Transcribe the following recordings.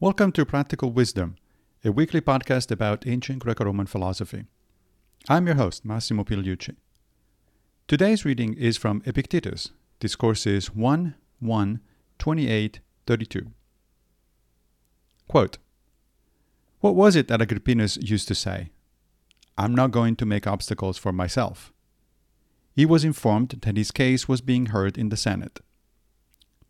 Welcome to Practical Wisdom, a weekly podcast about ancient Greco Roman philosophy. I'm your host, Massimo Pigliucci. Today's reading is from Epictetus, Discourses 1 1 28 32. Quote What was it that Agrippinus used to say? I'm not going to make obstacles for myself. He was informed that his case was being heard in the Senate.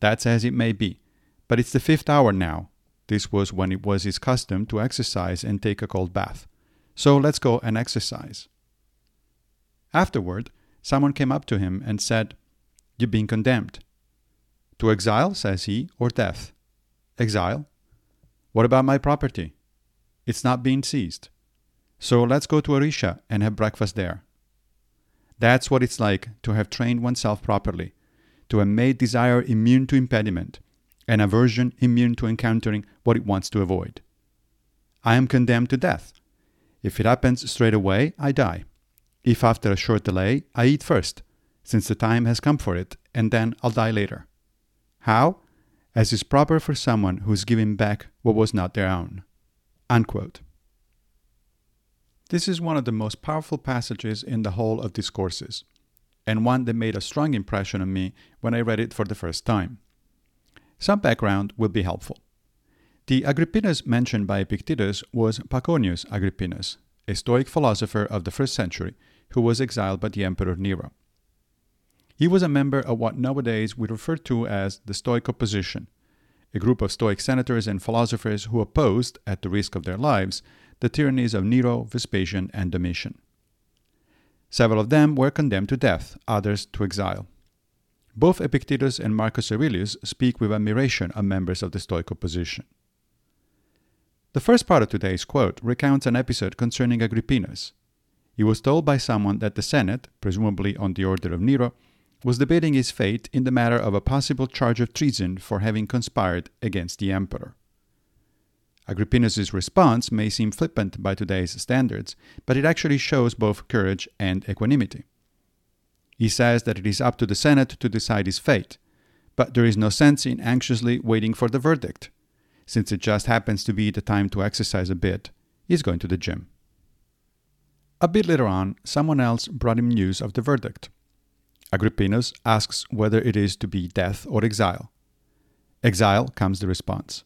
That's as it may be, but it's the fifth hour now this was when it was his custom to exercise and take a cold bath. So let's go and exercise. Afterward, someone came up to him and said, You've been condemned. To exile, says he, or death? Exile? What about my property? It's not being seized. So let's go to Aricia and have breakfast there. That's what it's like to have trained oneself properly, to have made desire immune to impediment, and aversion immune to encountering what it wants to avoid. I am condemned to death. If it happens straight away, I die. If after a short delay, I eat first, since the time has come for it, and then I'll die later. How? As is proper for someone who is giving back what was not their own. Unquote. This is one of the most powerful passages in the whole of Discourses, and one that made a strong impression on me when I read it for the first time. Some background will be helpful. The Agrippinus mentioned by Epictetus was Paconius Agrippinus, a Stoic philosopher of the first century who was exiled by the Emperor Nero. He was a member of what nowadays we refer to as the Stoic opposition, a group of Stoic senators and philosophers who opposed, at the risk of their lives, the tyrannies of Nero, Vespasian, and Domitian. Several of them were condemned to death, others to exile. Both Epictetus and Marcus Aurelius speak with admiration of members of the Stoic opposition. The first part of today's quote recounts an episode concerning Agrippinus. He was told by someone that the Senate, presumably on the order of Nero, was debating his fate in the matter of a possible charge of treason for having conspired against the emperor. Agrippinus's response may seem flippant by today's standards, but it actually shows both courage and equanimity. He says that it is up to the Senate to decide his fate, but there is no sense in anxiously waiting for the verdict. Since it just happens to be the time to exercise a bit, he's going to the gym. A bit later on, someone else brought him news of the verdict. Agrippinus asks whether it is to be death or exile. Exile comes the response.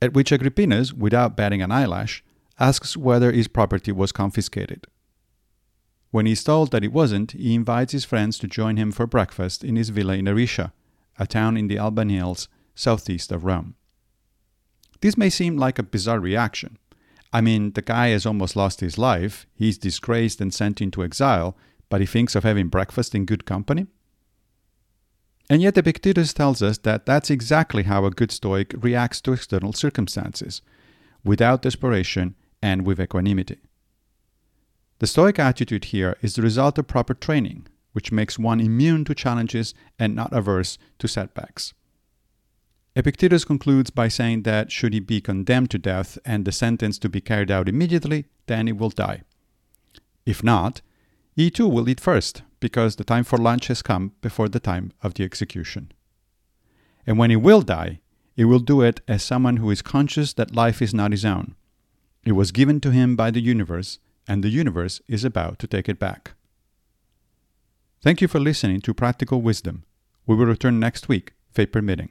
At which Agrippinus, without batting an eyelash, asks whether his property was confiscated. When he is told that it wasn't, he invites his friends to join him for breakfast in his villa in Aricia, a town in the Alban Hills southeast of Rome. This may seem like a bizarre reaction. I mean, the guy has almost lost his life, he's disgraced and sent into exile, but he thinks of having breakfast in good company? And yet Epictetus tells us that that's exactly how a good Stoic reacts to external circumstances, without desperation and with equanimity. The Stoic attitude here is the result of proper training, which makes one immune to challenges and not averse to setbacks. Epictetus concludes by saying that should he be condemned to death and the sentence to be carried out immediately, then he will die. If not, he too will eat first, because the time for lunch has come before the time of the execution. And when he will die, he will do it as someone who is conscious that life is not his own. It was given to him by the universe and the universe is about to take it back. Thank you for listening to Practical Wisdom. We will return next week, fate permitting.